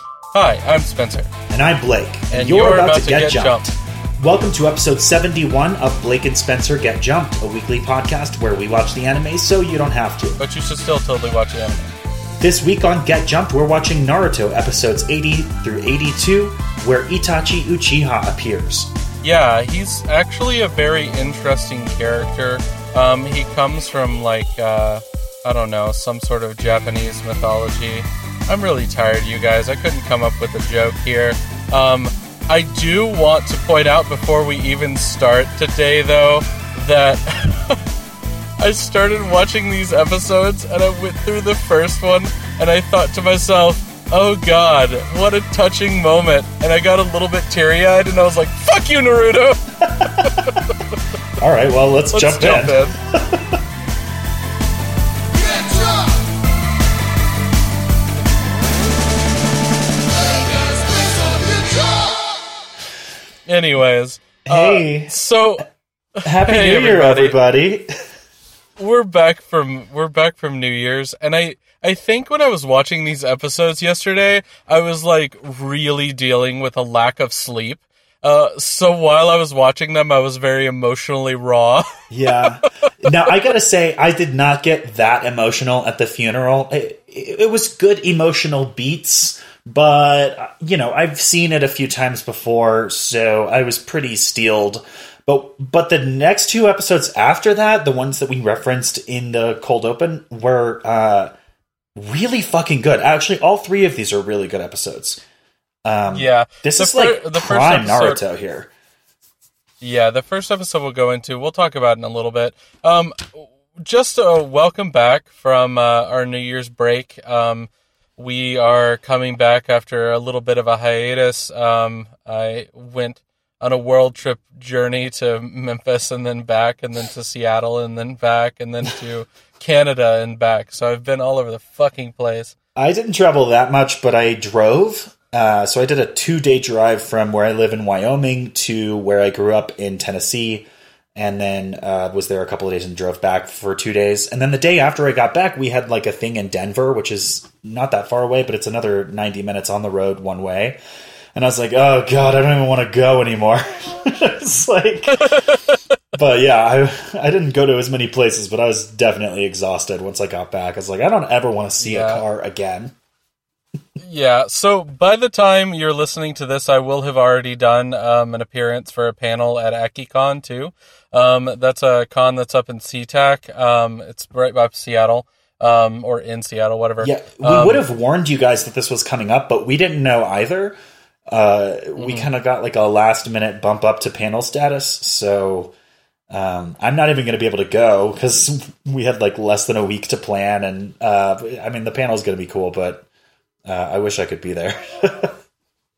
Hi, I'm Spencer. And I'm Blake. And you're, about, to, get, jumped. Welcome to episode 71 of Blake and Spencer Get Jumped, a weekly podcast where we watch the anime so you don't have to. But you should still totally watch the anime. This week on Get Jumped, we're watching Naruto episodes 80 through 82, where Itachi Uchiha appears. Yeah, he's actually a very interesting character. Um, he comes from, like, uh, I don't know, some sort of Japanese mythology. I'm really tired, you guys. I couldn't come up with a joke here. Um, I do want to point out before we even start today, though, that I started watching these episodes and I went through the first one and I thought to myself, oh god, what a touching moment. And I got a little bit teary eyed and I was like, fuck you, Naruto! All right, well, let's, let's jump, jump in. in. Anyways, uh, hey, uh, so happy hey, New Year, everybody. everybody. we're back from we're back from New Year's, and I I think when I was watching these episodes yesterday, I was like really dealing with a lack of sleep. Uh, so while I was watching them, I was very emotionally raw. yeah. Now I gotta say, I did not get that emotional at the funeral. It, it was good emotional beats but you know I've seen it a few times before, so I was pretty steeled. But but the next two episodes after that, the ones that we referenced in the cold open, were uh, really fucking good. Actually, all three of these are really good episodes. Um, yeah, this is fir- like the prime episode, Naruto here. Yeah, the first episode we'll go into. We'll talk about in a little bit. Um, just a welcome back from uh, our New Year's break. Um, we are coming back after a little bit of a hiatus. Um, I went on a world trip journey to Memphis and then back, and then to Seattle and then back, and then to Canada and back. So I've been all over the fucking place. I didn't travel that much, but I drove. Uh, so I did a two day drive from where I live in Wyoming to where I grew up in Tennessee and then uh, was there a couple of days and drove back for two days. And then the day after I got back, we had like a thing in Denver, which is not that far away, but it's another 90 minutes on the road one way. And I was like, oh God, I don't even want to go anymore. it's like, but yeah, I, I didn't go to as many places, but I was definitely exhausted once I got back. I was like, I don't ever want to see yeah. a car again. Yeah, so by the time you're listening to this, I will have already done um, an appearance for a panel at AkiCon too. Um, that's a con that's up in SeaTac. Um, it's right by Seattle, um, or in Seattle, whatever. Yeah, we um, would have warned you guys that this was coming up, but we didn't know either. Uh, mm-hmm. We kind of got like a last minute bump up to panel status, so um, I'm not even going to be able to go because we had like less than a week to plan, and uh, I mean the panel is going to be cool, but uh, I wish I could be there.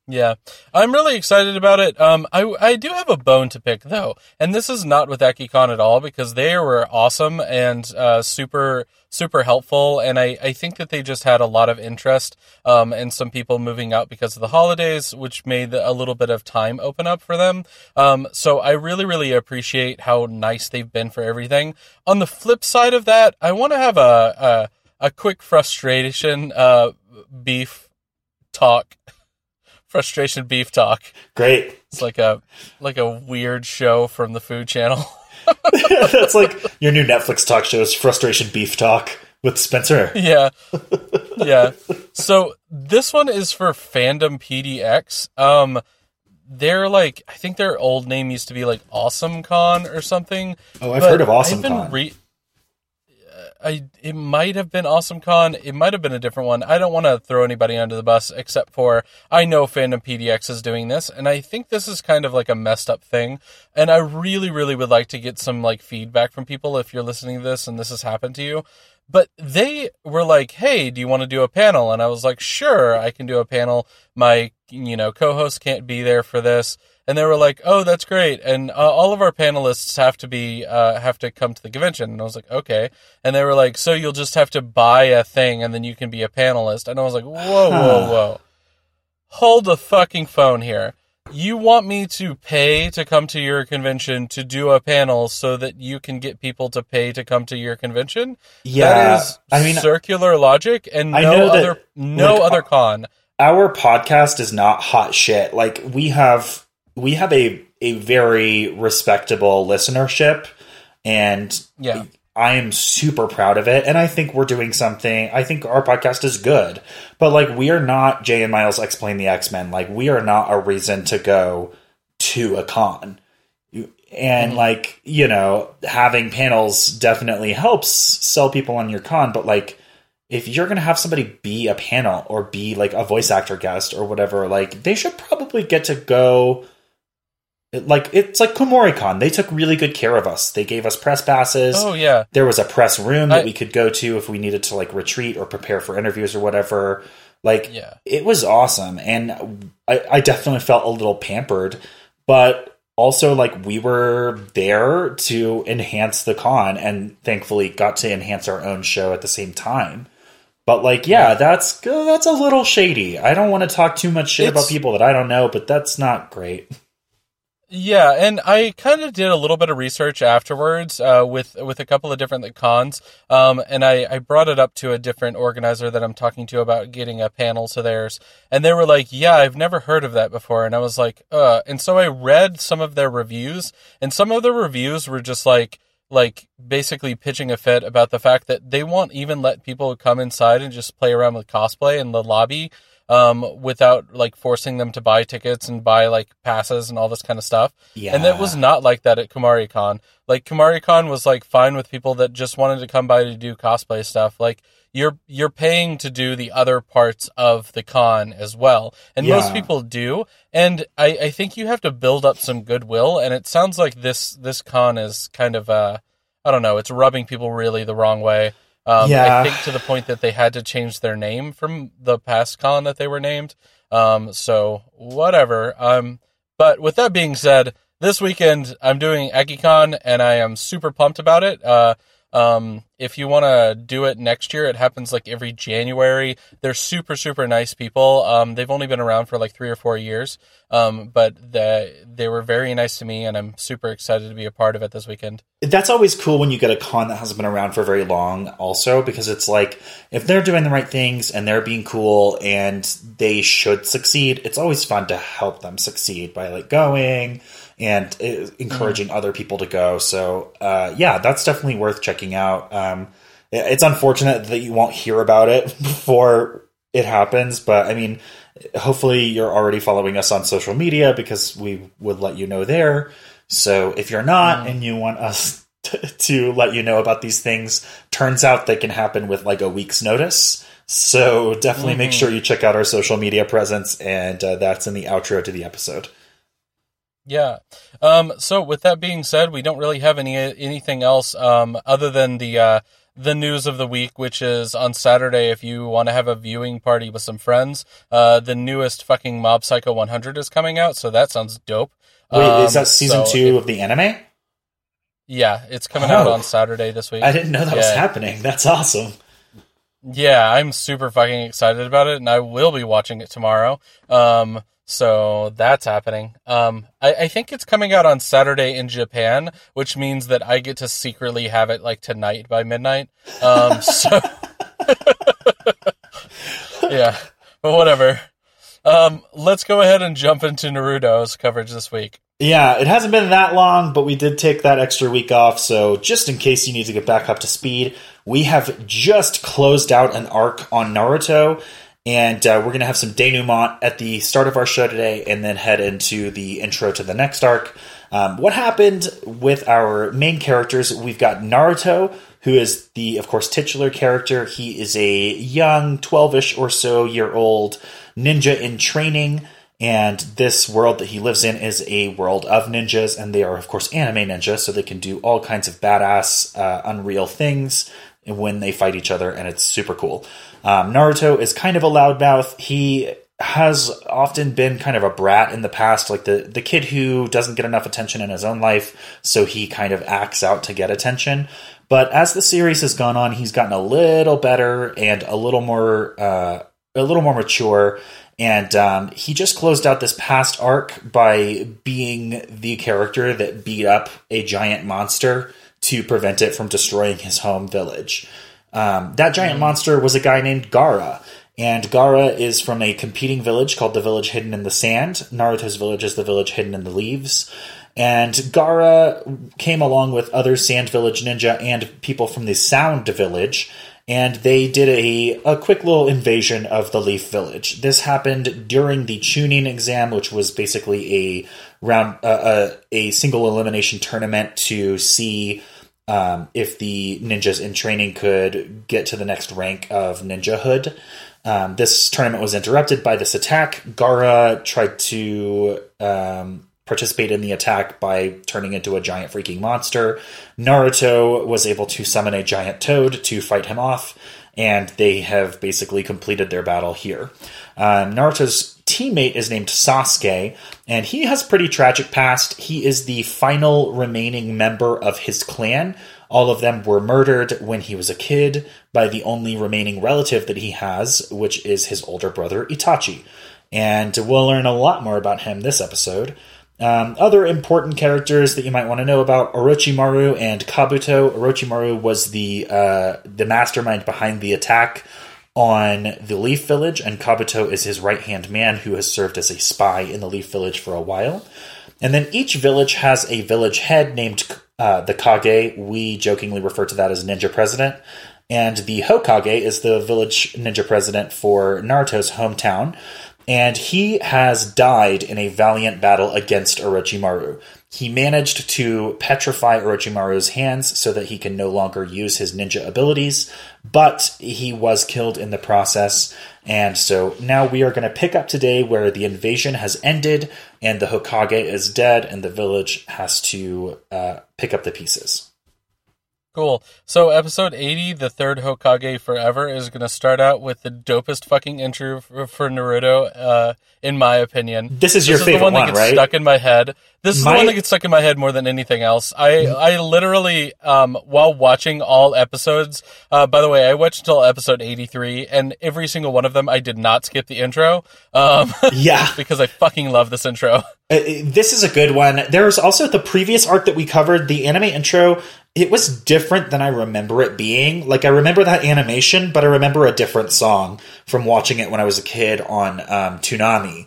Yeah, I'm really excited about it. Um, I I do have a bone to pick though, and this is not with AkiCon at all because they were awesome and uh, super super helpful, and I I think that they just had a lot of interest um, and some people moving out because of the holidays, which made a little bit of time open up for them. Um, so I really really appreciate how nice they've been for everything. On the flip side of that, I want to have a, a a quick frustration uh, beef talk frustration beef talk. Great. It's like a like a weird show from the Food Channel. That's like your new Netflix talk show is Frustration Beef Talk with Spencer. Yeah. Yeah. So this one is for Fandom PDX. Um they're like I think their old name used to be like Awesome Con or something. Oh, I've heard of Awesome Con. Re- I it might have been Awesome Con. It might have been a different one. I don't want to throw anybody under the bus except for I know Fandom PDX is doing this, and I think this is kind of like a messed up thing. And I really, really would like to get some like feedback from people if you're listening to this and this has happened to you. But they were like, "Hey, do you want to do a panel?" And I was like, "Sure, I can do a panel. My you know co-host can't be there for this." and they were like, "Oh, that's great!" And uh, all of our panelists have to be uh, have to come to the convention. And I was like, "Okay." And they were like, "So you'll just have to buy a thing, and then you can be a panelist." And I was like, "Whoa, whoa, whoa! Hold the fucking phone here." You want me to pay to come to your convention to do a panel so that you can get people to pay to come to your convention? Yeah, that is I mean circular logic and no other no like, other con our podcast is not hot shit. Like we have we have a a very respectable listenership and Yeah. I am super proud of it and I think we're doing something I think our podcast is good. But like we are not Jay and Miles explain the X-Men. Like we are not a reason to go to a con. And mm-hmm. like, you know, having panels definitely helps sell people on your con, but like if you're going to have somebody be a panel or be like a voice actor guest or whatever, like they should probably get to go. Like it's like KumoriCon. They took really good care of us. They gave us press passes. Oh yeah. There was a press room that I- we could go to if we needed to like retreat or prepare for interviews or whatever. Like Yeah. it was awesome, and I, I definitely felt a little pampered, but also like we were there to enhance the con, and thankfully got to enhance our own show at the same time. But like, yeah, that's that's a little shady. I don't want to talk too much shit about people that I don't know, but that's not great. Yeah, and I kind of did a little bit of research afterwards uh, with with a couple of different like, cons, um, and I, I brought it up to a different organizer that I'm talking to about getting a panel to theirs, and they were like, "Yeah, I've never heard of that before," and I was like, "Uh," and so I read some of their reviews, and some of the reviews were just like like basically pitching a fit about the fact that they won't even let people come inside and just play around with cosplay in the lobby um, without like forcing them to buy tickets and buy like passes and all this kind of stuff. Yeah, And that was not like that at KumoriCon. Like KumoriCon was like fine with people that just wanted to come by to do cosplay stuff. Like you're you're paying to do the other parts of the con as well. And most people do. And I, I think you have to build up some goodwill and it sounds like this this con is kind of uh I don't know, it's rubbing people really the wrong way. Um, Yeah. I think to the point that they had to change their name from the past con that they were named. Um, so whatever. Um, but with that being said, this weekend I'm doing AkiCon and I am super pumped about it. Uh, um, if you want to do it next year, it happens like every January. They're super, super nice people. Um, they've only been around for like three or four years. Um, but the, they were very nice to me and I'm super excited to be a part of it this weekend. that's always cool when you get a con that hasn't been around for very long also because it's like if they're doing the right things and they're being cool and they should succeed it's always fun to help them succeed by like going and uh, encouraging other people to go so uh, yeah that's definitely worth checking out um, Um, it- it's unfortunate that you won't hear about it before it happens but i mean hopefully you're already following us on social media because we would let you know there so if you're not mm. and you want us to, to let you know about these things, turns out they can happen with like a week's notice. So definitely make mm-hmm. sure you check out our social media presence, and uh, that's in the outro to the episode. Yeah. Um, so with that being said, we don't really have any anything else um, other than the uh, the news of the week, which is on Saturday. If you want to have a viewing party with some friends, uh, the newest fucking Mob Psycho 100 is coming out, so that sounds dope. Wait, is Um, that season so two if- of the anime? yeah, it's coming out Oh. on Saturday this week. I didn't know that was happening. That's awesome. Yeah, I'm super fucking excited about it, and I will be watching it tomorrow. Um, so that's happening. Um, I, I think it's coming out on Saturday in Japan, which means that I get to secretly have it like tonight by midnight. Um, so yeah, but whatever. Um, let's go ahead and jump into Naruto's coverage this week. Yeah, it hasn't been that long, but we did take that extra week off. So, just in case you need to get back up to speed, we have just closed out an arc on Naruto, and uh, we're going to have some denouement at the start of our show today, and then head into the intro to the next arc. Um, what happened with our main characters? We've got Naruto, who is the, of course, titular character. He is a young, 12 ish or so year old ninja in training. And this world that he lives in is a world of ninjas, and they are, of course, anime ninjas, so they can do all kinds of badass, uh, unreal things when they fight each other, and it's super cool. Um, Naruto is kind of a loudmouth. He has often been kind of a brat in the past, like the, the kid who doesn't get enough attention in his own life, so he kind of acts out to get attention. But as the series has gone on, he's gotten a little better and a little more uh, a little more mature. And um, he just closed out this past arc by being the character that beat up a giant monster to prevent it from destroying his home village. Um, that giant monster was a guy named Gaara. And Gaara is from a competing village called the Village Hidden in the Sand. Naruto's village is the Village Hidden in the Leaves. And Gaara came along with other Sand Village ninja and people from the Sound Village, and they did a, a quick little invasion of the Leaf Village. This happened during the Chunin exam, which was basically a round uh, a, a single elimination tournament to see um, if the ninjas in training could get to the next rank of ninjahood. Um, this tournament was interrupted by this attack. Gaara tried to um, participate in the attack by turning into a giant freaking monster. Naruto was able to summon a giant toad to fight him off, and they have basically completed their battle here. Um, Naruto's teammate is named Sasuke, and he has a pretty tragic past. He is the final remaining member of his clan. All of them were murdered when he was a kid by the only remaining relative that he has, which is his older brother Itachi. And we'll learn a lot more about him this episode. Um, other important characters that you might want to know about Orochimaru and Kabuto. Orochimaru was the uh, the mastermind behind the attack on the Leaf Village, and Kabuto is his right hand man who has served as a spy in the Leaf Village for a while. And then each village has a village head named uh, the Kage. We jokingly refer to that as Ninja President. And the Hokage is the village ninja president for Naruto's hometown and he has died in a valiant battle against Orochimaru. He managed to petrify Orochimaru's hands so that he can no longer use his ninja abilities, but he was killed in the process. And so now we are going to pick up today where the invasion has ended and the Hokage is dead and the village has to uh, pick up the pieces. Cool. So episode 80, the third Hokage forever, is going to start out with the dopest fucking intro for, for Naruto, uh, in my opinion. This is your this favorite is the one, one, that gets right? stuck in my head. This is My- the one that gets stuck in my head more than anything else. I, I literally, um, while watching all episodes, uh, by the way, I watched until episode 83, and every single one of them, I did not skip the intro, um, Yeah. because I fucking love this intro. Uh, this is a good one. There's also the previous arc that we covered, the anime intro. It was different than I remember it being. Like I remember that animation, but I remember a different song from watching it when I was a kid on um, Toonami.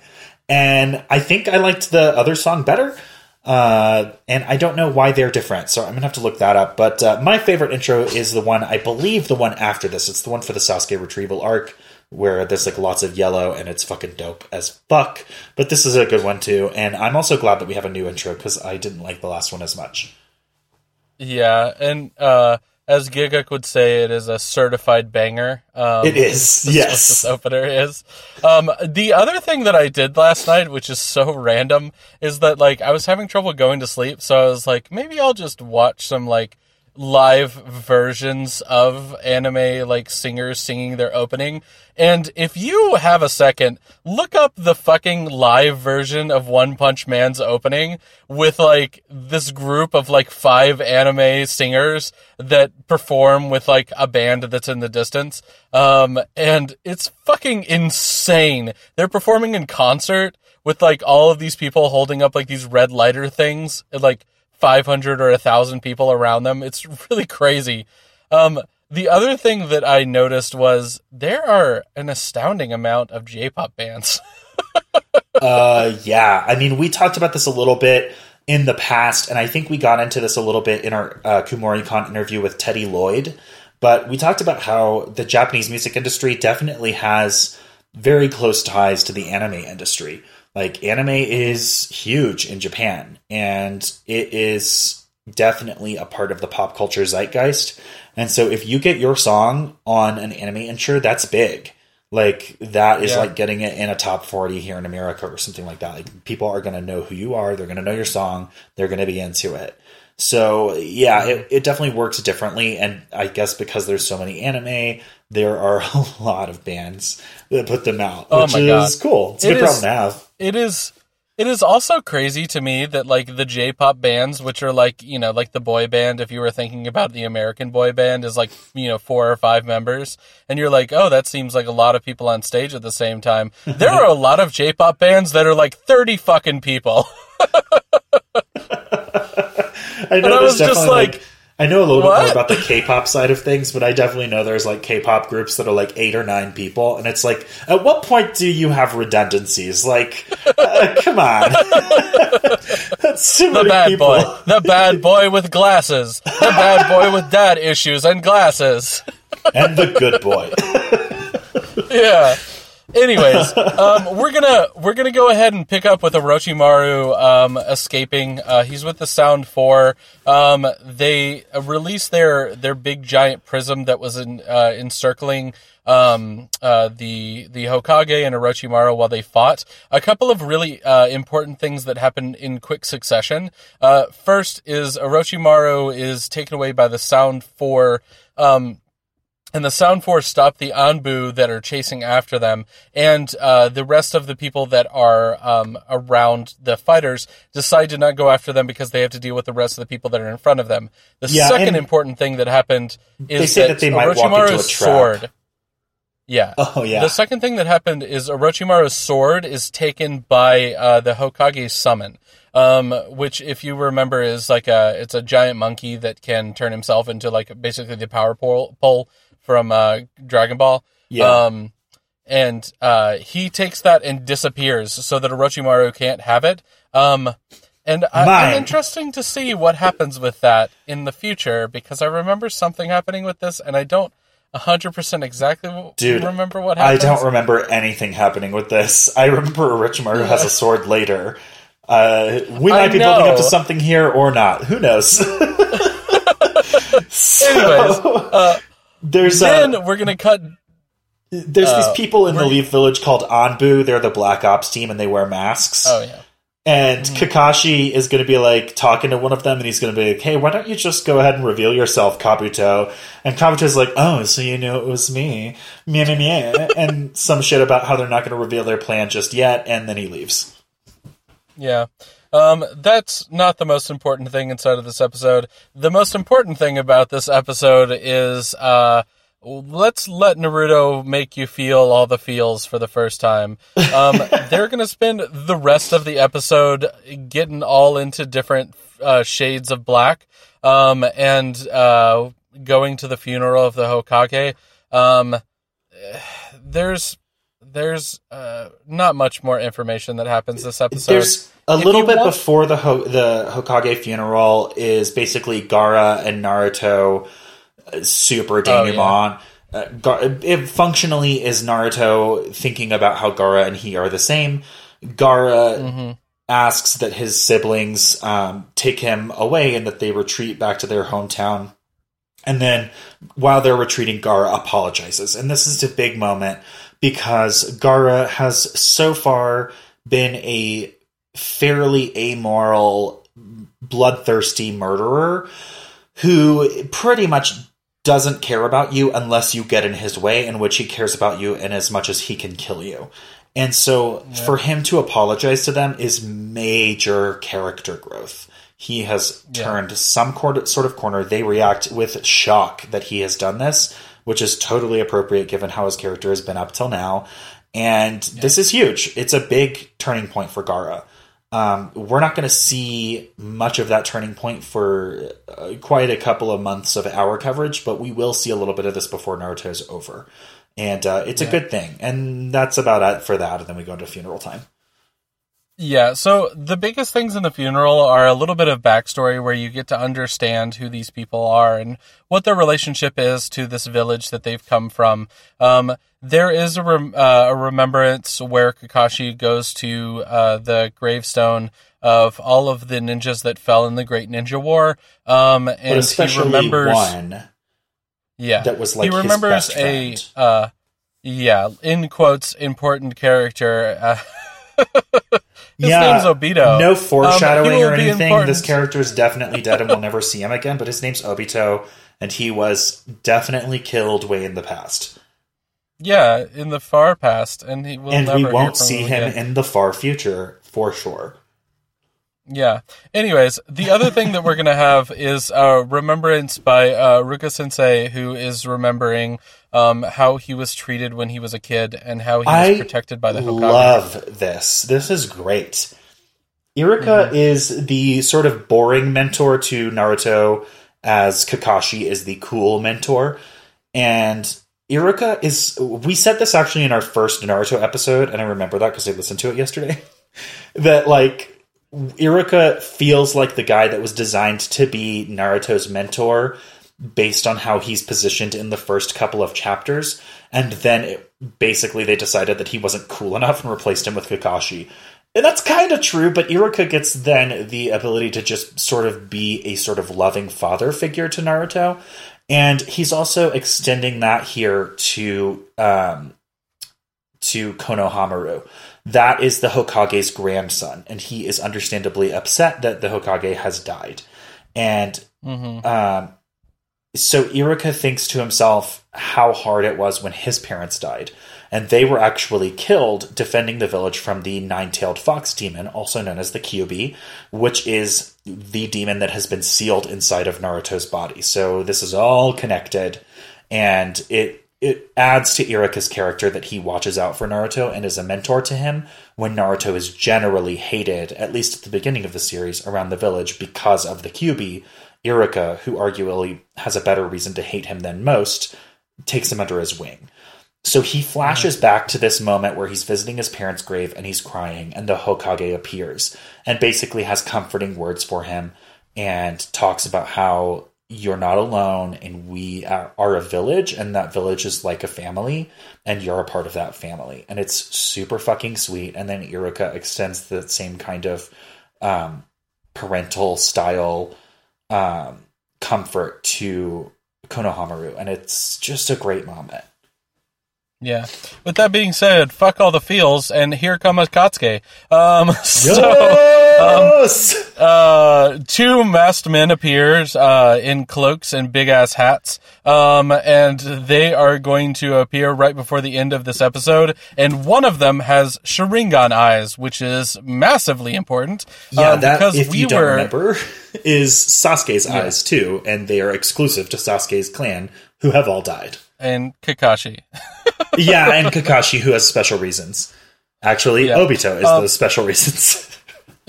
And I think I liked the other song better. Uh, and I don't know why they're different, so I'm gonna have to look that up. But uh, my favorite intro is the one I believe the one after this. It's the one for the Sasuke retrieval arc where there's like lots of yellow and it's fucking dope as fuck. But this is a good one too, and I'm also glad that we have a new intro because I didn't like the last one as much. Yeah, and, uh, as Gigguk would say, it is a certified banger. Um, It is, yes. this opener is. Um, the other thing that I did last night, which is so random, is that like I was having trouble going to sleep, so I was like, maybe I'll just watch some like live versions of anime like singers singing their opening. And if you have a second, look up the fucking live version of One Punch Man's opening with like this group of like five anime singers that perform with like a band that's in the distance. Um, and it's fucking insane. They're performing in concert with like all of these people holding up like these red lighter things like 500 or 1000 people around them. It's really crazy. Um, the other thing that I noticed was there are an astounding amount of J-pop bands. Uh, yeah, I mean, we talked about this a little bit in the past, and I think we got into this a little bit in our uh, KumoriCon interview with Teddy Lloyd. But we talked about how the Japanese music industry definitely has very close ties to the anime industry. Like, anime is huge in Japan, and it is definitely a part of the pop culture zeitgeist. And so, if you get your song on an anime intro, that's big. Like that is Yeah. like getting it in a top 40 here in America or something like that. Like people are going to know who you are. They're going to know your song. They're going to be into it. So yeah, mm-hmm. it, it definitely works differently. And I guess because there's so many anime, there are a lot of bands that put them out, Oh which is God. cool. It's a It good is- problem to have. it is it is also crazy to me that like the J-pop bands which are like, you know, like the boy band if you were thinking about the American boy band is like, you know, four or five members and you're like, "Oh, that seems like a lot of people on stage at the same time." There are a lot of J-pop bands that are like 30 fucking people. I know I was just like- like, I know a little bit more about the K-pop side of things, but I definitely know there's like K-pop groups that are like eight or nine people, and it's like, at what point do you have redundancies? Like, uh, come on, that's too The many bad people. boy. The bad boy with glasses. The bad boy with dad issues and glasses. and the good boy. yeah. Anyways, um, we're gonna we're gonna go ahead and pick up with Orochimaru um, escaping. Uh, he's with the Sound Four. Um, they released their their big giant prism that was in, uh, encircling um, uh, the the Hokage and Orochimaru while they fought. A couple of really uh, important things that happened in quick succession. Uh, first is Orochimaru is taken away by the Sound Four. Um, and the Sound Force stop the Anbu that are chasing after them, and uh, the rest of the people that are um, around the fighters decide to not go after them because they have to deal with the rest of the people that are in front of them. The Yeah, second important thing that happened is that they might walk into a Orochimaru's sword. Yeah. Oh yeah, The second thing that happened is Orochimaru's sword is taken by uh, the Hokage summon, um, which, if you remember, is like a it's a giant monkey that can turn himself into like basically the power pole, pole from uh, Dragon Ball. Yeah. Um, and uh, he takes that and disappears so that Orochimaru can't have it. Um, and I, I'm interesting to see what happens with that in the future because I remember something happening with this, and I don't 100% exactly Dude, remember what happened. I don't remember anything happening with this. I remember Orochimaru has a sword later. Uh, we I might be building up to something here or not. Who knows? So, Anyways, uh, there's then uh, we're gonna cut. there's uh, these people in the Leaf Village called Anbu. They're the Black Ops team, and they wear masks. Oh yeah, And Kakashi is going to be like talking to one of them, and he's going to be like, "Hey, why don't you just go ahead and reveal yourself, Kabuto?" And Kabuto's like, "Oh, so you knew it was me, meh meh meh," and some shit about how they're not going to reveal their plan just yet, and then he leaves. yeah. Um, that's not the most important thing inside of this episode. The most important thing about this episode is uh, let's let Naruto make you feel all the feels for the first time. Um, they're gonna spend the rest of the episode getting all into different uh, shades of black, um, and uh, going to the funeral of the Hokage. Um, there's there's uh, not much more information that happens this episode. There's a If little bit want- before the Ho- the Hokage funeral is basically Gaara and Naruto uh, super denouement. Uh, Gar- it functionally is Naruto thinking about how Gaara and he are the same. Gaara Mm-hmm. asks that his siblings um, take him away and that they retreat back to their hometown. And then while they're retreating, Gaara apologizes. And this is a big moment because Gaara has so far been a fairly amoral, bloodthirsty murderer who pretty much doesn't care about you unless you get in his way, in which he cares about you in as much as he can kill you. And so for him to apologize to them is major character growth. He has Yeah. turned some sort of corner. They react with shock that he has done this, which is totally appropriate given how his character has been up till now. And this is huge. It's a big turning point for Gaara. Um, we're not going to see much of that turning point for uh, quite a couple of months of our coverage, but we will see a little bit of this before Naruto is over. And uh, it's a good thing. And that's about it for that. And then we go into funeral time. Yeah, so the biggest things in the funeral are a little bit of backstory where you get to understand who these people are and what their relationship is to this village that they've come from. Um, there is a, rem- uh, a remembrance where Kakashi goes to uh, the gravestone of all of the ninjas that fell in the Great Ninja War, um, But and he remembers. one Yeah, that was like he his remembers best a uh, yeah, in quotes, important character. His yeah, name's Obito. No Um, foreshadowing will or anything. This character is definitely dead, and we'll never see him again. But his name's Obito, and he was definitely killed way in the past. Yeah, in the far past, and he will and never we won't see him again. in the far future for sure. Yeah. Anyways, the other thing that we're gonna have is a remembrance by uh, Ruka Sensei, who is remembering um, how he was treated when he was a kid and how he was I protected by the Hokage. I love this. This is great. Iruka Mm-hmm. is the sort of boring mentor to Naruto as Kakashi is the cool mentor. And Iruka is. We said this actually in our first Naruto episode, and I remember that because I listened to it yesterday. that, like, Iruka feels like the guy that was designed to be Naruto's mentor based on how he's positioned in the first couple of chapters. And then it, basically they decided that he wasn't cool enough and replaced him with Kakashi. And that's kind of true, but Iruka gets then the ability to just sort of be a sort of loving father figure to Naruto. And he's also extending that here to um, to Konohamaru. That is the Hokage's grandson, and he is understandably upset that the Hokage has died. And Mm-hmm. um, so Iruka thinks to himself how hard it was when his parents died. And they were actually killed defending the village from the nine tailed fox demon, also known as the Kyubi, which is the demon that has been sealed inside of Naruto's body. So this is all connected, and it it adds to Iruka's character that he watches out for Naruto and is a mentor to him when Naruto is generally hated, at least at the beginning of the series, around the village because of the Kyubi. Iruka, who arguably has a better reason to hate him than most, takes him under his wing. So he flashes back to this moment where he's visiting his parents' grave and he's crying, and the Hokage appears and basically has comforting words for him and talks about how you're not alone and we are, a village and that village is like a family and you're a part of that family. And it's super fucking sweet. And then Iruka extends the same kind of um, parental style um, comfort to Konohamaru. And it's just a great moment. Yeah. With that being said, fuck all the feels, and here comes Katsuke. Um, so, Yes! uh, two masked men appears uh, in cloaks and big ass hats, um, and they are going to appear right before the end of this episode. And one of them has Sharingan eyes, which is massively important. yeah, um, that, because if we you don't were remember, is Sasuke's eyes too, and they are exclusive to Sasuke's clan, who have all died. and Kakashi. yeah, and Kakashi, who has special reasons. Actually, Yeah. Obito is Um, the special reasons.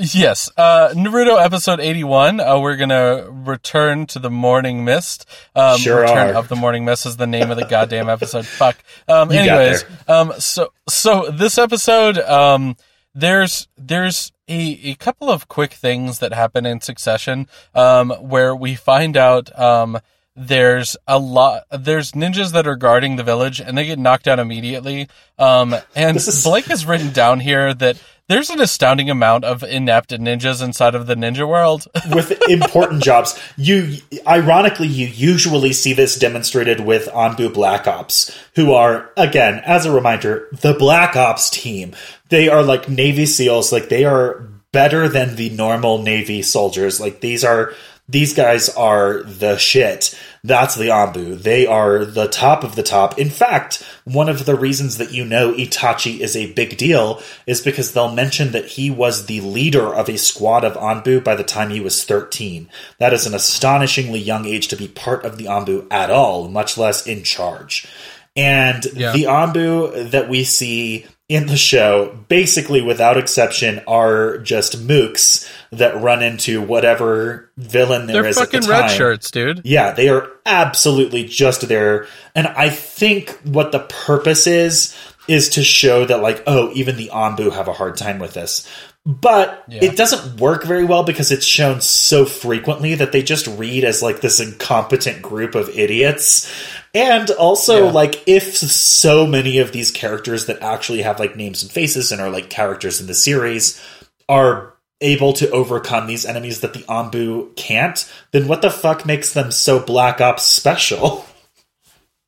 Yes, uh, Naruto episode 81, uh, we're gonna return to the Morning Mist. Um, Sure return are. of the Morning Mist is the name of the goddamn episode. Fuck. Um, anyways, um, so, so this episode, um, there's, there's a, a couple of quick things that happen in succession, um, where we find out, um, there's a lot there's ninjas that are guarding the village and they get knocked down immediately um and is- blake has written down here that there's an astounding amount of inept ninjas inside of the ninja world with important jobs. You, ironically, you usually see this demonstrated with Anbu Black Ops, who are, again, as a reminder, the Black Ops team. They are like Navy SEALs. Like they are better than the normal Navy soldiers. Like these are. These guys are the shit. That's the Anbu. They are the top of the top. In fact, one of the reasons that you know Itachi is a big deal is because they'll mention that he was the leader of a squad of Anbu by the time he was 13. That is an astonishingly young age to be part of the Anbu at all, much less in charge. And Yeah. the Anbu that we see in the show, basically without exception, are just mooks that run into whatever villain there they're is at the fucking time. red shirts dude Yeah, they are absolutely just there. And I think what the purpose is, is to show that, like, oh, even the Anbu have a hard time with this. But Yeah. it doesn't work very well because it's shown so frequently that they just read as, like, this incompetent group of idiots. And also, Yeah. like, if so many of these characters that actually have, like, names and faces and are, like, characters in the series are able to overcome these enemies that the Anbu can't, then what the fuck makes them so Black Ops special?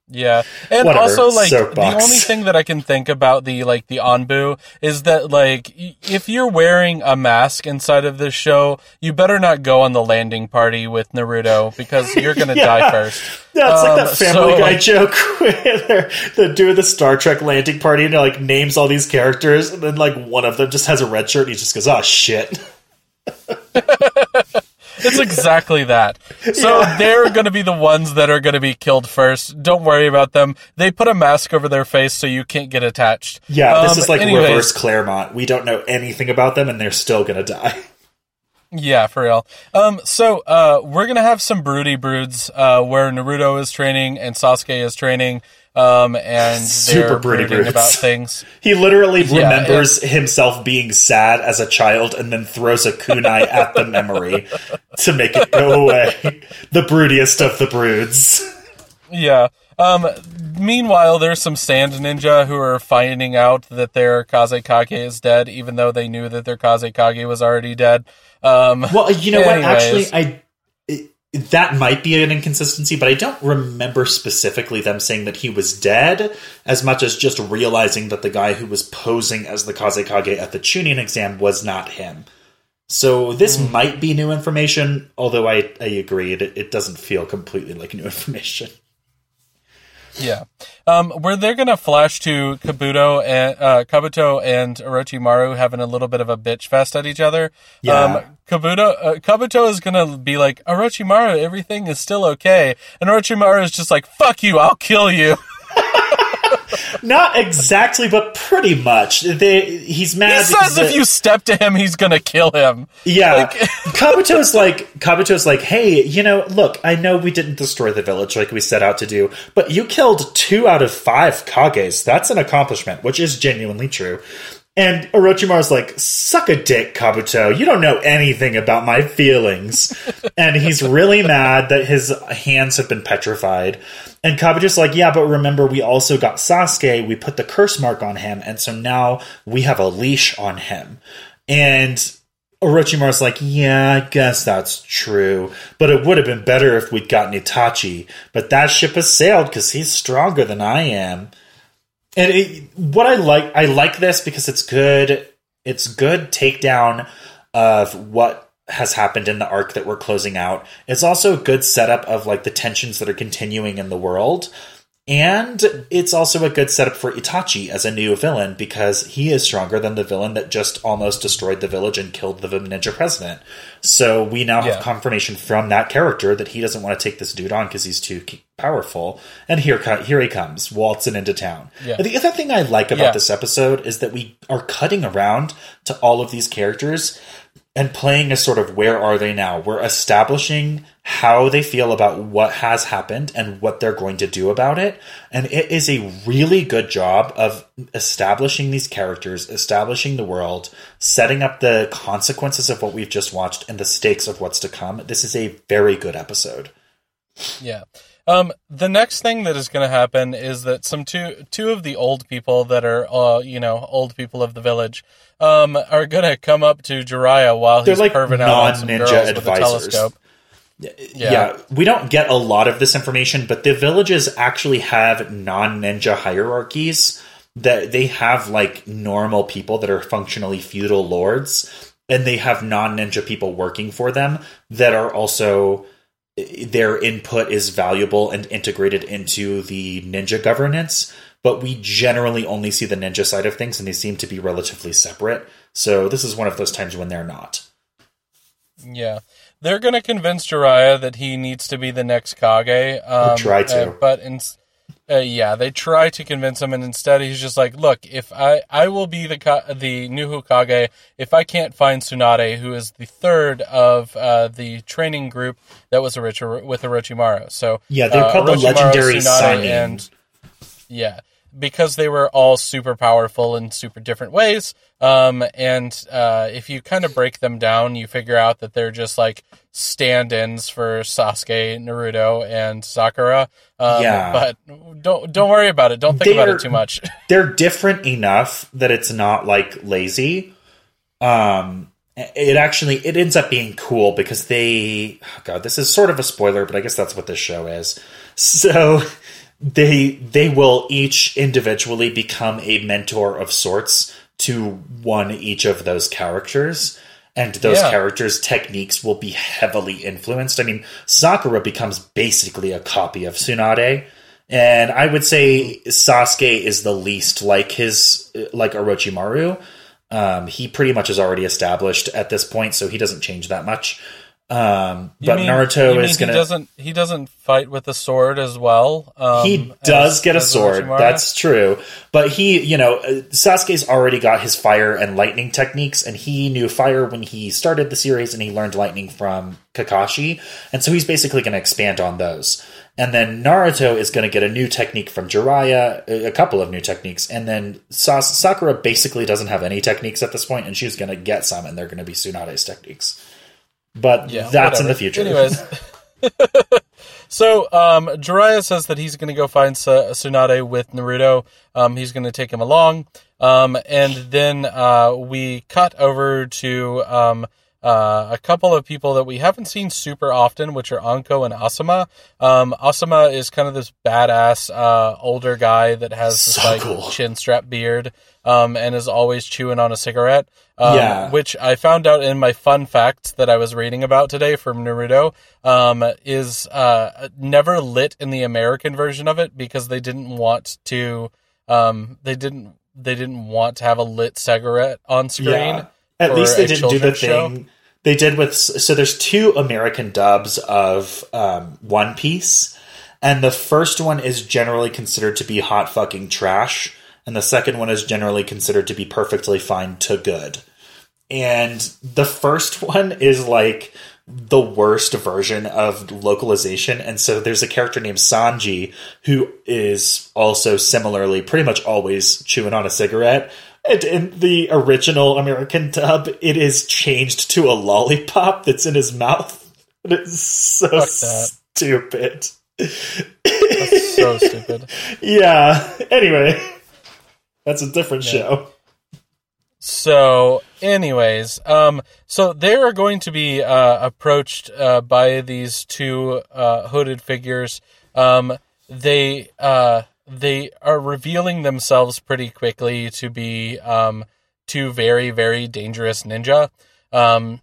Yeah, and Whatever, also like soapbox. the only thing that I can think about the like the Anbu is that like if you're wearing a mask inside of this show, you better not go on the landing party with Naruto because you're gonna Yeah. die first. Yeah, it's like Um, that Family so, Guy like- joke where they're, they're doing the Star Trek landing party and it like names all these characters, and then like one of them just has a red shirt and he just goes, "Oh shit." It's exactly that. So Yeah. they're going to be the ones that are going to be killed first. Don't worry about them. They put a mask over their face so you can't get attached. Yeah, this Um, is like anyways, reverse Claremont. We don't know anything about them, and they're still gonna die. Yeah, for real. Um, so uh, we're gonna have some broody broods uh, where Naruto is training and Sasuke is training, um, and Super brooding broods. about things. He literally Yeah, remembers himself being sad as a child and then throws a kunai at the memory to make it go away. The broodiest of the broods. Yeah. Um, meanwhile, there's some sand ninja who are finding out that their Kazekage is dead, even though they knew that their Kazekage was already dead. Um, Well, you know what? Actually, I that might be an inconsistency, but I don't remember specifically them saying that he was dead as much as just realizing that the guy who was posing as the Kazekage at the Chunin exam was not him. So this Hmm. might be new information, although I, I agree, it, it doesn't feel completely like new information. Yeah. Um, where they're gonna flash to Kabuto and uh, Kabuto and Orochimaru having a little bit of a bitch fest at each other. Yeah. Um, Kabuto uh, Kabuto is gonna be like Orochimaru, everything is still okay, and Orochimaru is just like fuck you, I'll kill you. Not exactly, but pretty much. They, he's mad. He says if the- you step to him, he's gonna kill him. Yeah, Like- Kabuto's like Kabuto's like, hey, you know, look, I know we didn't destroy the village like we set out to do, but you killed two out of five Kages. That's an accomplishment, which is genuinely true. And Orochimaru's like, suck a dick, Kabuto. You don't know anything about my feelings. and he's really mad that his hands have been petrified. And Kabuto's like, yeah, but remember, we also got Sasuke. We put the curse mark on him. And so now we have a leash on him. And Orochimaru's like, yeah, I guess that's true, but it would have been better if we'd gotten Itachi. But that ship has sailed because he's stronger than I am. And it, what I like, I like this because it's good. It's good takedown of what has happened in the arc that we're closing out. It's also a good setup of like the tensions that are continuing in the world. And it's also a good setup for Itachi as a new villain because he is stronger than the villain that just almost destroyed the village and killed the ninja president. So we now have Yeah. confirmation from that character that he doesn't want to take this dude on because he's too powerful. And here, here he comes, waltzing into town. Yeah. The other thing I like about Yeah. this episode is that we are cutting around to all of these characters and playing a sort of where are they now? We're establishing how they feel about what has happened and what they're going to do about it. And it is a really good job of establishing these characters, establishing the world, setting up the consequences of what we've just watched and the stakes of what's to come. This is a very good episode. Yeah. Um, the next thing that is going to happen is that some two two of the old people that are, uh, you know, old people of the village, um, are going to come up to Jiraiya while They're he's like perving out on some non-ninja girls with a advisors. telescope. Yeah. we don't get a lot of this information, but the villages actually have non ninja hierarchies. That they have like normal people that are functionally feudal lords, and they have non ninja people working for them that are also their input is valuable and integrated into the ninja governance. But we generally only see the ninja side of things, and they seem to be relatively separate. So this is one of those times when they're not. Yeah. They're going to convince Jiraiya that he needs to be the next Kage. Um, try to. uh, but in, uh, yeah, they try to convince him, and instead he's just like, "Look, if I I will be the the new Hokage if I can't find Tsunade, who is the third of uh, the training group that was Orochi- with Orochimaru." So Yeah, they're uh, called the legendary Tsunade, Sannin. and yeah, because they were all super powerful in super different ways. Um, and uh, if you kind of break them down, you figure out that they're just like stand-ins for Sasuke, Naruto, and Sakura. Um, Yeah. But don't don't worry about it. Don't think about They're- it too much. they're different enough that it's not like lazy. Um, it actually it ends up being cool because they oh God, this is sort of a spoiler, but I guess that's what this show is. So they they will each individually become a mentor of sorts to one each of those characters. And those Yeah. characters' techniques will be heavily influenced. I mean, Sakura becomes basically a copy of Tsunade. And I would say Sasuke is the least like his like Orochimaru. Um, he pretty much is already established at this point, so he doesn't change that much. Um, but mean- Naruto is gonna He doesn't. He doesn't fight with the sword as well. Um, he does as- get a sword. That's true. But he, you know, uh, Sasuke's already got his fire and lightning techniques, and he knew fire when he started the series, and he learned lightning from Kakashi, and so he's basically going to expand on those. And then Naruto is going to get a new technique from Jiraiya, a a couple of new techniques, and then Sas- Sakura basically doesn't have any techniques at this point, and she's going to get some, and they're going to be Tsunade's techniques. But Yeah, that's in the future. Anyways. so, um, Jiraiya says that he's going to go find Tsunade with Naruto. Um, he's going to take him along. Um, and then uh, we cut over to um, uh, a couple of people that we haven't seen super often, which are Anko and Asuma. Um, Asuma is kind of this badass uh, older guy that has this like cool. chin strap beard um, and is always chewing on a cigarette. Um, Yeah. Which I found out in my fun facts that I was reading about today from Naruto um, is uh, never lit in the American version of it because they didn't want to. Um, they didn't. They didn't want to have a lit cigarette on screen. Yeah. At least they didn't do the show. thing they did with. So there's two American dubs of um, One Piece, and the first one is generally considered to be hot fucking trash, and the second one is generally considered to be perfectly fine to good. And the first one is like the worst version of localization. And so there's a character named Sanji who is also similarly pretty much always chewing on a cigarette. And in the original American dub, it is changed to a lollipop that's in his mouth. And it's so Fuck that. stupid. That's so stupid. Yeah. Anyway, that's a different show. So, anyways, um, so they are going to be uh, approached uh, by these two uh, hooded figures. Um, they uh, they are revealing themselves pretty quickly to be um, two very very dangerous ninja, um,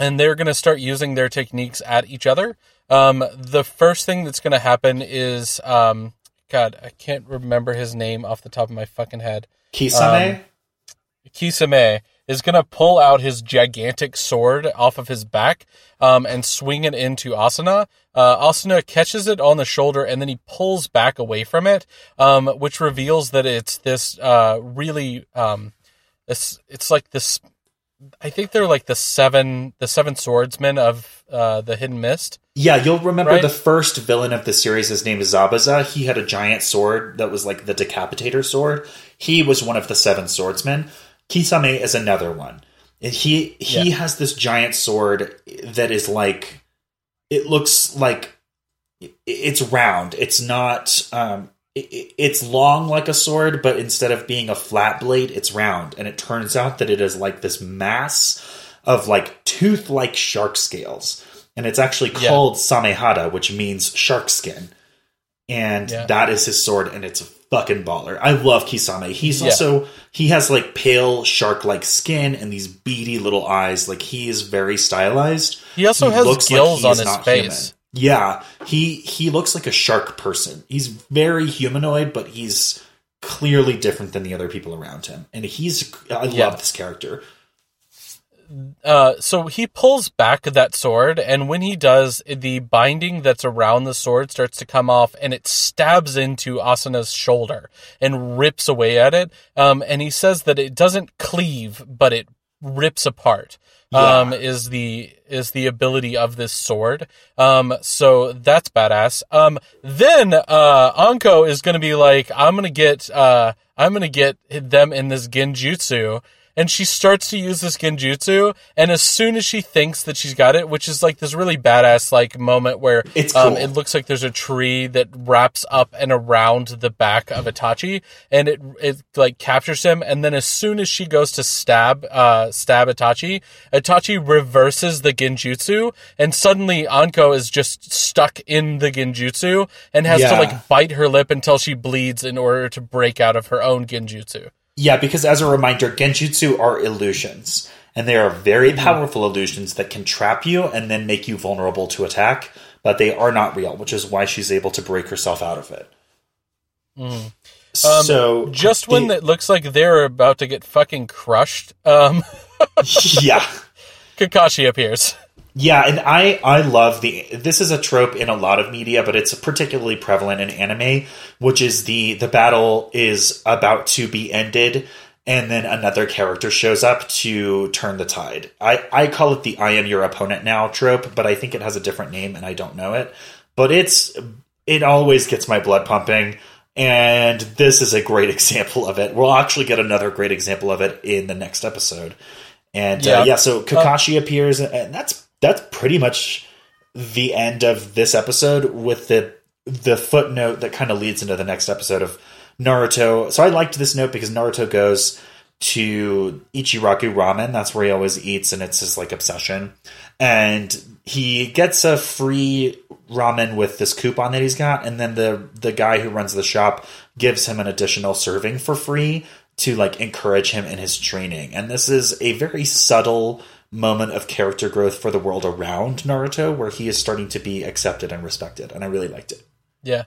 and they're going to start using their techniques at each other. Um, the first thing that's going to happen is, um, God, I can't remember his name off the top of my fucking head. Kisame? Kisame is going to pull out his gigantic sword off of his back um, and swing it into Asuma. Uh, Asuma catches it on the shoulder and then he pulls back away from it, um, which reveals that it's this uh, really, um, it's, it's like this. I think they're like the seven, the seven swordsmen of uh, the Hidden Mist. Yeah, you'll remember Right? the first villain of the series. His name is Zabuza. He had a giant sword that was like the Decapitator sword. He was one of the seven swordsmen. Kisame is another one. And he he Yeah. has this giant sword that is like it looks like it's round. It's not um it's long like a sword, but instead of being a flat blade, it's round. And it turns out that it is like this mass of like tooth like shark scales. And it's actually Yeah. called Samehada, which means shark skin. And Yeah. that is his sword, and it's a fucking baller. I love Kisame. He's Yeah. also he has like pale shark like skin and these beady little eyes. Like he is very stylized. He also He has looks like gills he on his face. human. Yeah, he he looks like a shark person. He's very humanoid, but he's clearly different than the other people around him. And he's I Yeah. love this character. Uh, so he pulls back that sword, and when he does, the binding that's around the sword starts to come off, and it stabs into Asuma's shoulder and rips away at it. Um, and he says that it doesn't cleave, but it rips apart. Um, is the is the ability of this sword. Um, so that's badass. Um, then uh, Anko is gonna be like, I'm gonna get uh, I'm gonna get them in this genjutsu and she starts to use this genjutsu and as soon as she thinks that she's got it which is like this really badass like moment where It's um, cool. it looks like there's a tree that wraps up and around the back of itachi and it it like captures him and then as soon as she goes to stab uh stab itachi itachi reverses the genjutsu and suddenly anko is just stuck in the genjutsu and has to like bite her lip until she bleeds in order to break out of her own genjutsu Yeah, because as a reminder, genjutsu are illusions, and they are very powerful illusions that can trap you and then make you vulnerable to attack, but they are not real, which is why she's able to break herself out of it. so Um, just when the- it looks like they're about to get fucking crushed, um, yeah, Kakashi appears. Yeah, and I I love the this is a trope in a lot of media, but it's particularly prevalent in anime, which is the the battle is about to be ended and then another character shows up to turn the tide. I, I call it the I am your opponent now trope, but I think it has a different name and I don't know it. But it's it always gets my blood pumping, and this is a great example of it. We'll actually get another great example of it in the next episode. And yeah, uh, yeah so Kakashi uh, appears, and that's that's pretty much the end of this episode with the the footnote that kind of leads into the next episode of Naruto. So I liked this note because Naruto goes to Ichiraku Ramen. That's where he always eats, and it's his like obsession. And he gets a free ramen with this coupon that he's got, and then the the guy who runs the shop gives him an additional serving for free to like encourage him in his training. And this is a very subtle moment of character growth for the world around Naruto, where he is starting to be accepted and respected, and I really liked it. Yeah,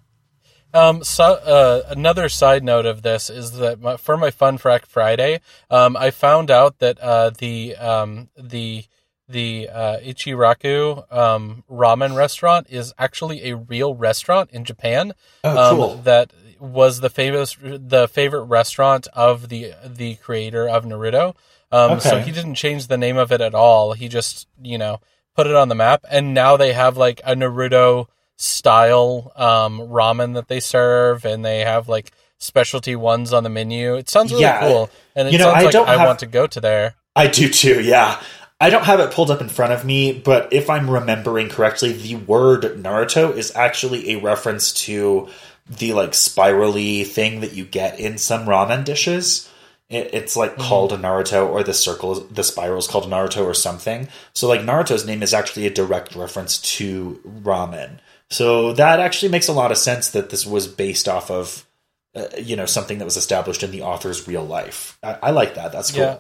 um, so uh, another side note of this is that my, for my Fun Fact Friday, um, I found out that uh, the um, the the uh, Ichiraku um, ramen restaurant is actually a real restaurant in Japan. Oh, cool. Um, that was the famous the favorite restaurant of the the creator of Naruto. Um, okay. So he didn't change the name of it at all. He just you know put it on the map, and now they have like a Naruto style um, ramen that they serve, and they have like specialty ones on the menu. It sounds really yeah, cool, and it you know, sounds I like I have, want to go to there. I do too. Yeah. I don't have it pulled up in front of me, but if I'm remembering correctly, the word Naruto is actually a reference to the like spirally thing that you get in some ramen dishes. It, it's like mm-hmm. called a Naruto, or the circle, the spiral is called Naruto, or something. So like Naruto's name is actually a direct reference to ramen. So that actually makes a lot of sense that this was based off of, uh, you know, something that was established in the author's real life. I, I like that. That's cool. Yeah.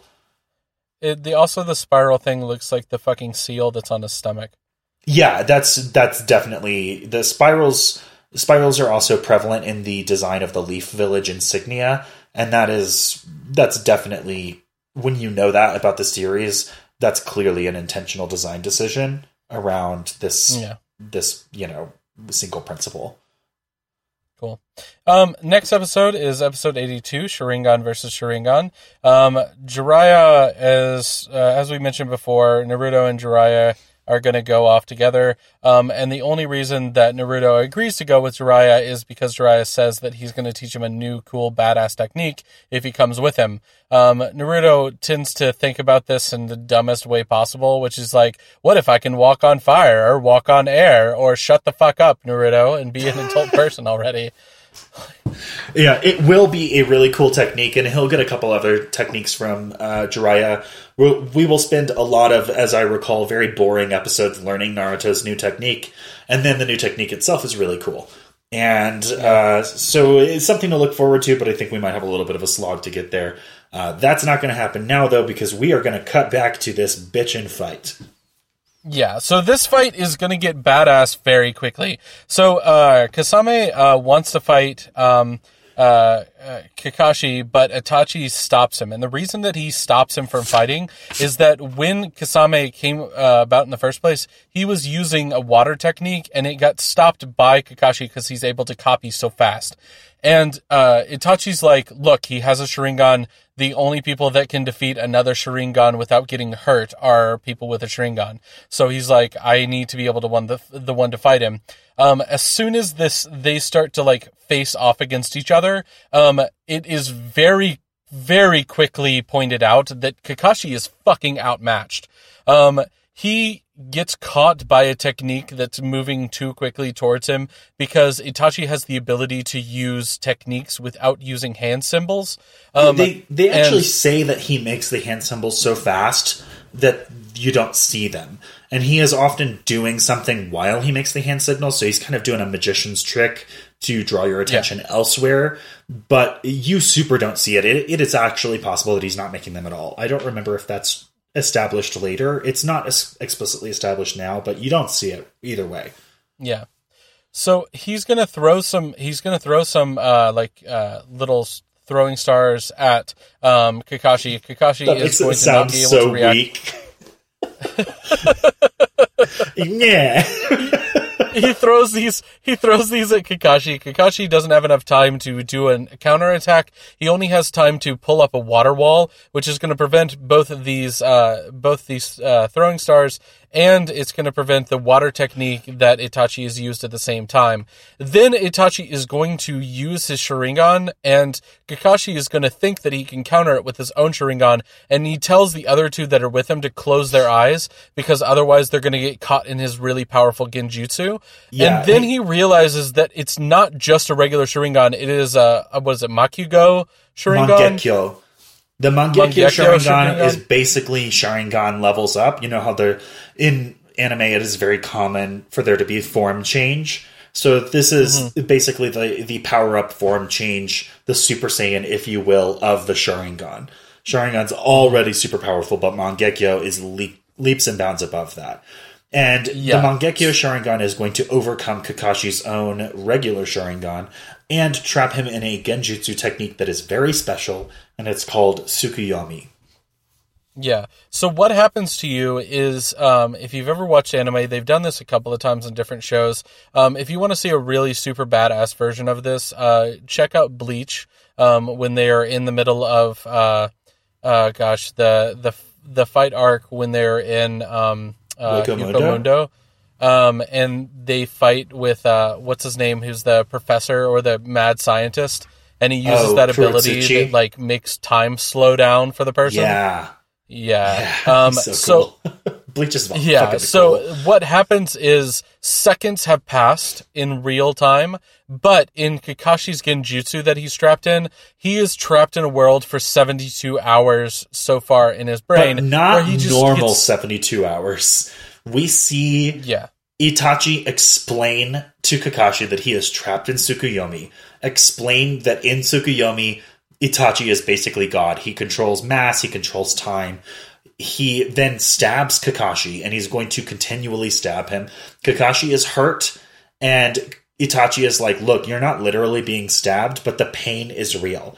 It, the also the spiral thing looks like the fucking seal that's on his stomach. Yeah, that's that's definitely the spirals. Spirals are also prevalent in the design of the Leaf Village insignia, and that is that's definitely when you know that about the series, that's clearly an intentional design decision around this yeah. this you know single principle. Cool. Um, next episode is episode 82, Sharingan versus Sharingan. Um, Jiraiya, as, uh, as we mentioned before, Naruto and Jiraiya are going to go off together. Um, and the only reason that Naruto agrees to go with Jiraiya is because Jiraiya says that he's going to teach him a new, cool, badass technique if he comes with him. Um, Naruto tends to think about this in the dumbest way possible, which is like, what if I can walk on fire or walk on air or shut the fuck up, Naruto, and be an adult person already? yeah, it will be a really cool technique, and he'll get a couple other techniques from uh, Jiraiya. We'll, we will spend a lot of, as I recall, very boring episodes learning Naruto's new technique, and then the new technique itself is really cool. And uh, so it's something to look forward to, but I think we might have a little bit of a slog to get there. Uh, that's not going to happen now, though, because we are going to cut back to this bitchin' fight. Yeah, so this fight is going to get badass very quickly. So uh, Kisame uh, wants to fight um, uh, uh, Kakashi, but Itachi stops him. And the reason that he stops him from fighting is that when Kisame came uh, about in the first place, he was using a water technique and it got stopped by Kakashi because he's able to copy so fast. And uh, Itachi's like, look, he has a Sharingan. The only people that can defeat another Sharingan without getting hurt are people with a Sharingan. So he's like, I need to be able to one the the one to fight him. Um, as soon as this they start to like face off against each other, um, it is very very quickly pointed out that Kakashi is fucking outmatched. Um, he gets caught by a technique that's moving too quickly towards him because Itachi has the ability to use techniques without using hand symbols. Um, they they actually and, say that he makes the hand symbols so fast that you don't see them. And he is often doing something while he makes the hand signals, so he's kind of doing a magician's trick to draw your attention yeah. elsewhere, but you super don't see it. it. It is actually possible that he's not making them at all. I don't remember if that's established later. It's not explicitly established now, but you don't see it either way. Yeah. So he's gonna throw some. He's gonna throw some uh, like uh, little throwing stars at um, Kakashi. Kakashi that is going to not be able so to react. yeah. he throws these he throws these at Kakashi. Kakashi doesn't have enough time to do a counterattack. He only has time to pull up a water wall, which is going to prevent both of these uh, both these uh, throwing stars and it's going to prevent the water technique that Itachi has used at the same time. Then Itachi is going to use his Sharingan, and Kakashi is going to think that he can counter it with his own Sharingan, and he tells the other two that are with him to close their eyes because otherwise they're going to get caught in his really powerful Genjutsu. Yeah, and then he realizes that it's not just a regular Sharingan; it is a, a what is it, Makugo Sharingan? Mangekyo. The Mangekyo, Sharingan, Sharingan, is basically Sharingan levels up. You know how they're in anime it is very common for there to be form change. So this is mm-hmm. basically the the power up form change, the Super Saiyan, if you will, of the Sharingan. Sharingan's already super powerful, but Mangekyo is le- leaps and bounds above that. And yeah. the Mangekyo Sharingan is going to overcome Kakashi's own regular Sharingan and trap him in a Genjutsu technique that is very special, and it's called Tsukuyomi. Yeah. So what happens to you is, um, if you've ever watched anime, they've done this a couple of times in different shows. Um, if you want to see a really super badass version of this, uh, check out Bleach. Um, when they are in the middle of, uh, uh, gosh, the the the fight arc when they're in um, uh, Yuko um, and they fight with uh, what's his name, who's the professor or the mad scientist, and he uses oh, that ability that like makes time slow down for the person. Yeah. Yeah. yeah um, so, so Bleach is yeah. So cool. what happens is seconds have passed in real time, but in Kakashi's Genjutsu that he's trapped in, he is trapped in a world for seventy two hours so far in his brain. But not normal gets... seventy two hours. We see yeah. Itachi explain to Kakashi that he is trapped in Tsukuyomi. Explain that in Tsukuyomi Itachi is basically God. He controls mass, he controls time. He then stabs Kakashi, and he's going to continually stab him. Kakashi is hurt, and Itachi is like, Look, you're not literally being stabbed, but the pain is real.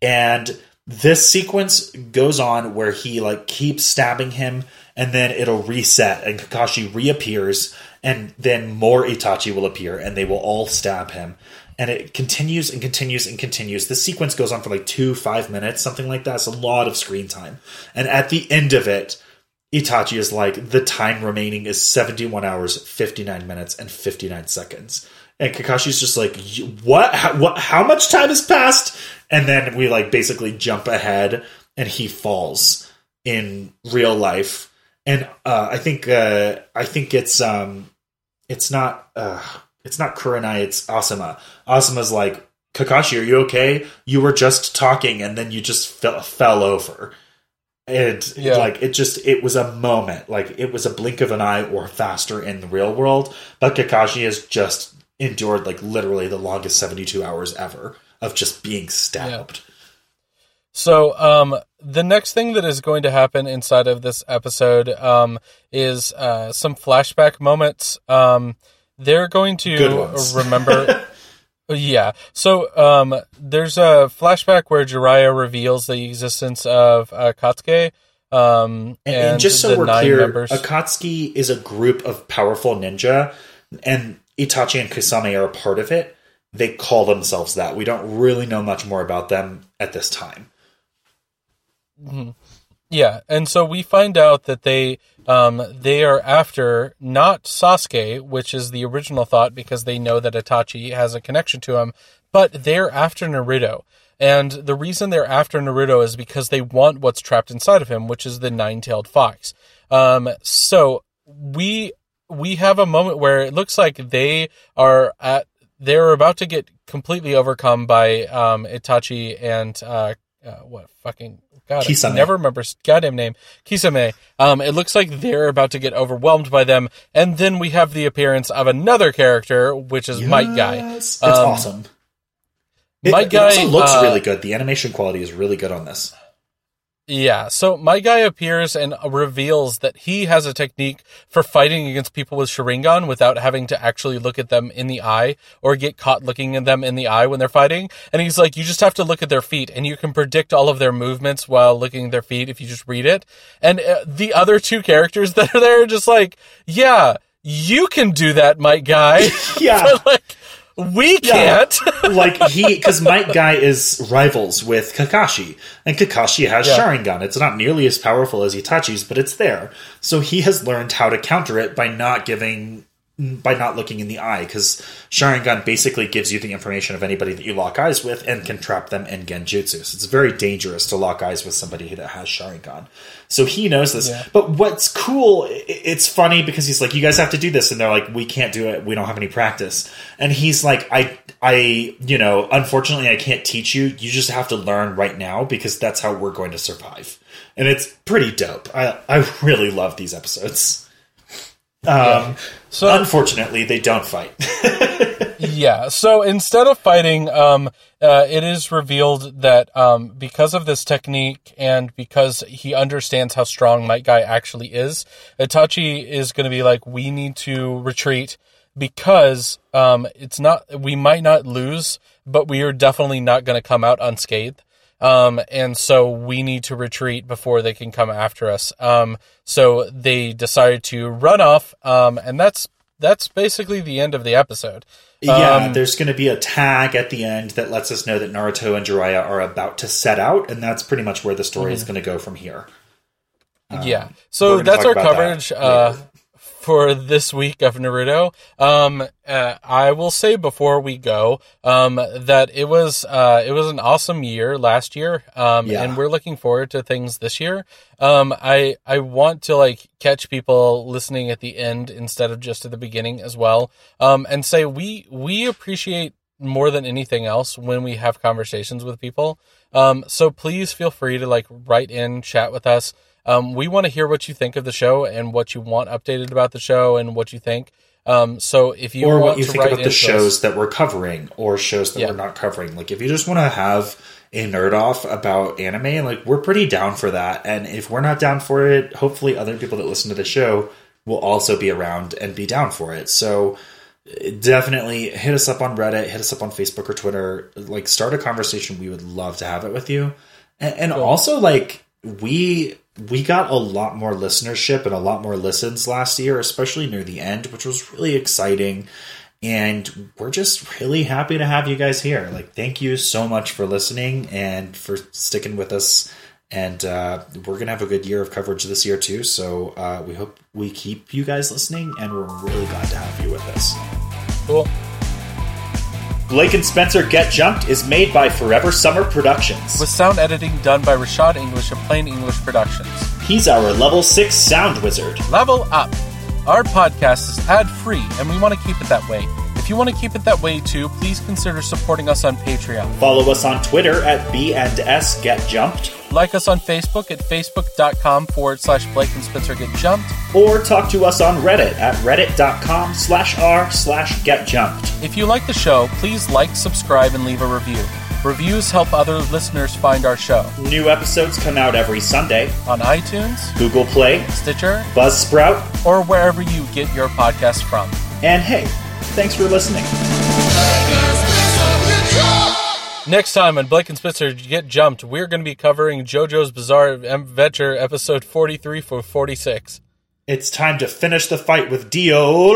And this sequence goes on where he like keeps stabbing him and then it'll reset and Kakashi reappears and then more Itachi will appear and they will all stab him and it continues and continues and continues. This sequence goes on for like two, five minutes, something like that. It's a lot of screen time. And at the end of it, Itachi is like, the time remaining is 71 hours, 59 minutes, and 59 seconds. And Kakashi's just like, what? How, what? How much time has passed? And then we like basically jump ahead, and he falls in real life. And uh, I think uh, I think it's um, it's not. Uh, it's not Kurenai, it's Asuma. Asuma's like, Kakashi, are you okay? You were just talking and then you just fell, fell over. And yeah. like it just it was a moment. Like it was a blink of an eye or faster in the real world. But Kakashi has just endured like literally the longest 72 hours ever of just being stabbed. Yeah. So, um, the next thing that is going to happen inside of this episode um, is uh, some flashback moments. Um, they're going to remember. yeah. So um, there's a flashback where Jiraiya reveals the existence of uh, Katsuki. Um, and, and, and, just so we're clear, members. Akatsuki is a group of powerful ninja, and Itachi and Kisame are a part of it. They call themselves that. We don't really know much more about them at this time. Mm-hmm. Yeah, and so we find out that they um, they are after not Sasuke, which is the original thought because they know that Itachi has a connection to him, but they're after Naruto. And the reason they're after Naruto is because they want what's trapped inside of him, which is the nine-tailed fox. Um, so we we have a moment where it looks like they are at they're about to get completely overcome by um, Itachi and uh, uh, what fucking God, Kisame. I never remember goddamn name. Kisame. Um, it looks like they're about to get overwhelmed by them, and then we have the appearance of another character, which is yes. Might Guy. It's um, awesome. It, Guy it also looks uh, really good. The animation quality is really good on this. Yeah, so Might Guy appears and reveals that he has a technique for fighting against people with Sharingan without having to actually look at them in the eye or get caught looking at them in the eye when they're fighting. And he's like, you just have to look at their feet and you can predict all of their movements while looking at their feet if you just read it. And uh, the other two characters that are there are just like, yeah, you can do that, my guy. Yeah. But, like, we can't. like he because Might Guy is rivals with Kakashi, and Kakashi has Yeah. Sharingan. It's not nearly as powerful as Itachi's, but it's there. So he has learned how to counter it by not giving by not looking in the eye because Sharingan basically gives you the information of anybody that you lock eyes with and can trap them in Genjutsu. So it's very dangerous to lock eyes with somebody that has Sharingan. So he knows this. Yeah. But what's cool, it's funny because he's like, you guys have to do this. And they're like, we can't do it. We don't have any practice. And he's like, I, I, you know, unfortunately, I can't teach you. You just have to learn right now because that's how we're going to survive. And it's pretty dope. I, I really love these episodes. Um, So unfortunately, they don't fight. Yeah. So instead of fighting, um, uh, it is revealed that um, because of this technique and because he understands how strong Might Guy actually is, Itachi is going to be like, we need to retreat because um, it's not. We might not lose, but we are definitely not going to come out unscathed. Um, and so we need to retreat before they can come after us. Um, so they decided to run off. Um, and that's that's basically the end of the episode. yeah, Um, there's going to be a tag at the end that lets us know that Naruto and Jiraiya are about to set out, and that's pretty much where the story Mm-hmm. is going to go from here. yeah. So that's our about that coverage uh. For this week of Naruto. Um, uh, I will say before we go um, that it was uh, it was an awesome year last year, um, Yeah. and we're looking forward to things this year. Um, I I want to like catch people listening at the end instead of just at the beginning as well, um, and say we we appreciate more than anything else when we have conversations with people. Um, so please feel free to like write in, chat with us. Um, we want to hear what you think of the show and what you want updated about the show and what you think. Um, so if you or what you think about the us- shows that we're covering or shows that Yeah. we're not covering. Like if you just want to have a nerd off about anime, like we're pretty down for that. And if we're not down for it, hopefully other people that listen to the show will also be around and be down for it. So definitely hit us up on Reddit, hit us up on Facebook or Twitter. Like start a conversation. We would love to have it with you. And, and also like we we got a lot more listenership and a lot more listens last year, especially near the end, which was really exciting. And we're just really happy to have you guys here. Like, thank you so much for listening and for sticking with us. And uh, we're gonna have a good year of coverage this year too. So uh, we hope we keep you guys listening, and we're really glad to have you with us. Cool. Blake and Spencer Get Jumped is made by Forever Summer Productions. With sound editing done by Rashad English of Plain English Productions. He's our level six sound wizard. Level up. Our podcast is ad free and we want to keep it that way. If you want to keep it that way too, please consider supporting us on Patreon. Follow us on Twitter at B and S Get Jumped, Like us on Facebook at facebook.com forward slash Blake and Spencer Get Jumped. or talk to us on Reddit at reddit.com slash r slash Get Jumped. If you like the show, please like, subscribe, and leave a review. Reviews help other listeners find our show New episodes come out every Sunday. on iTunes, Google Play, Stitcher, Buzzsprout, or wherever you get your podcast from. and hey, thanks for listening. Next time on Blake and Spencer Get Jumped, we're going to be covering JoJo's Bizarre Adventure episode 43 for 46. It's time to finish the fight with Dio.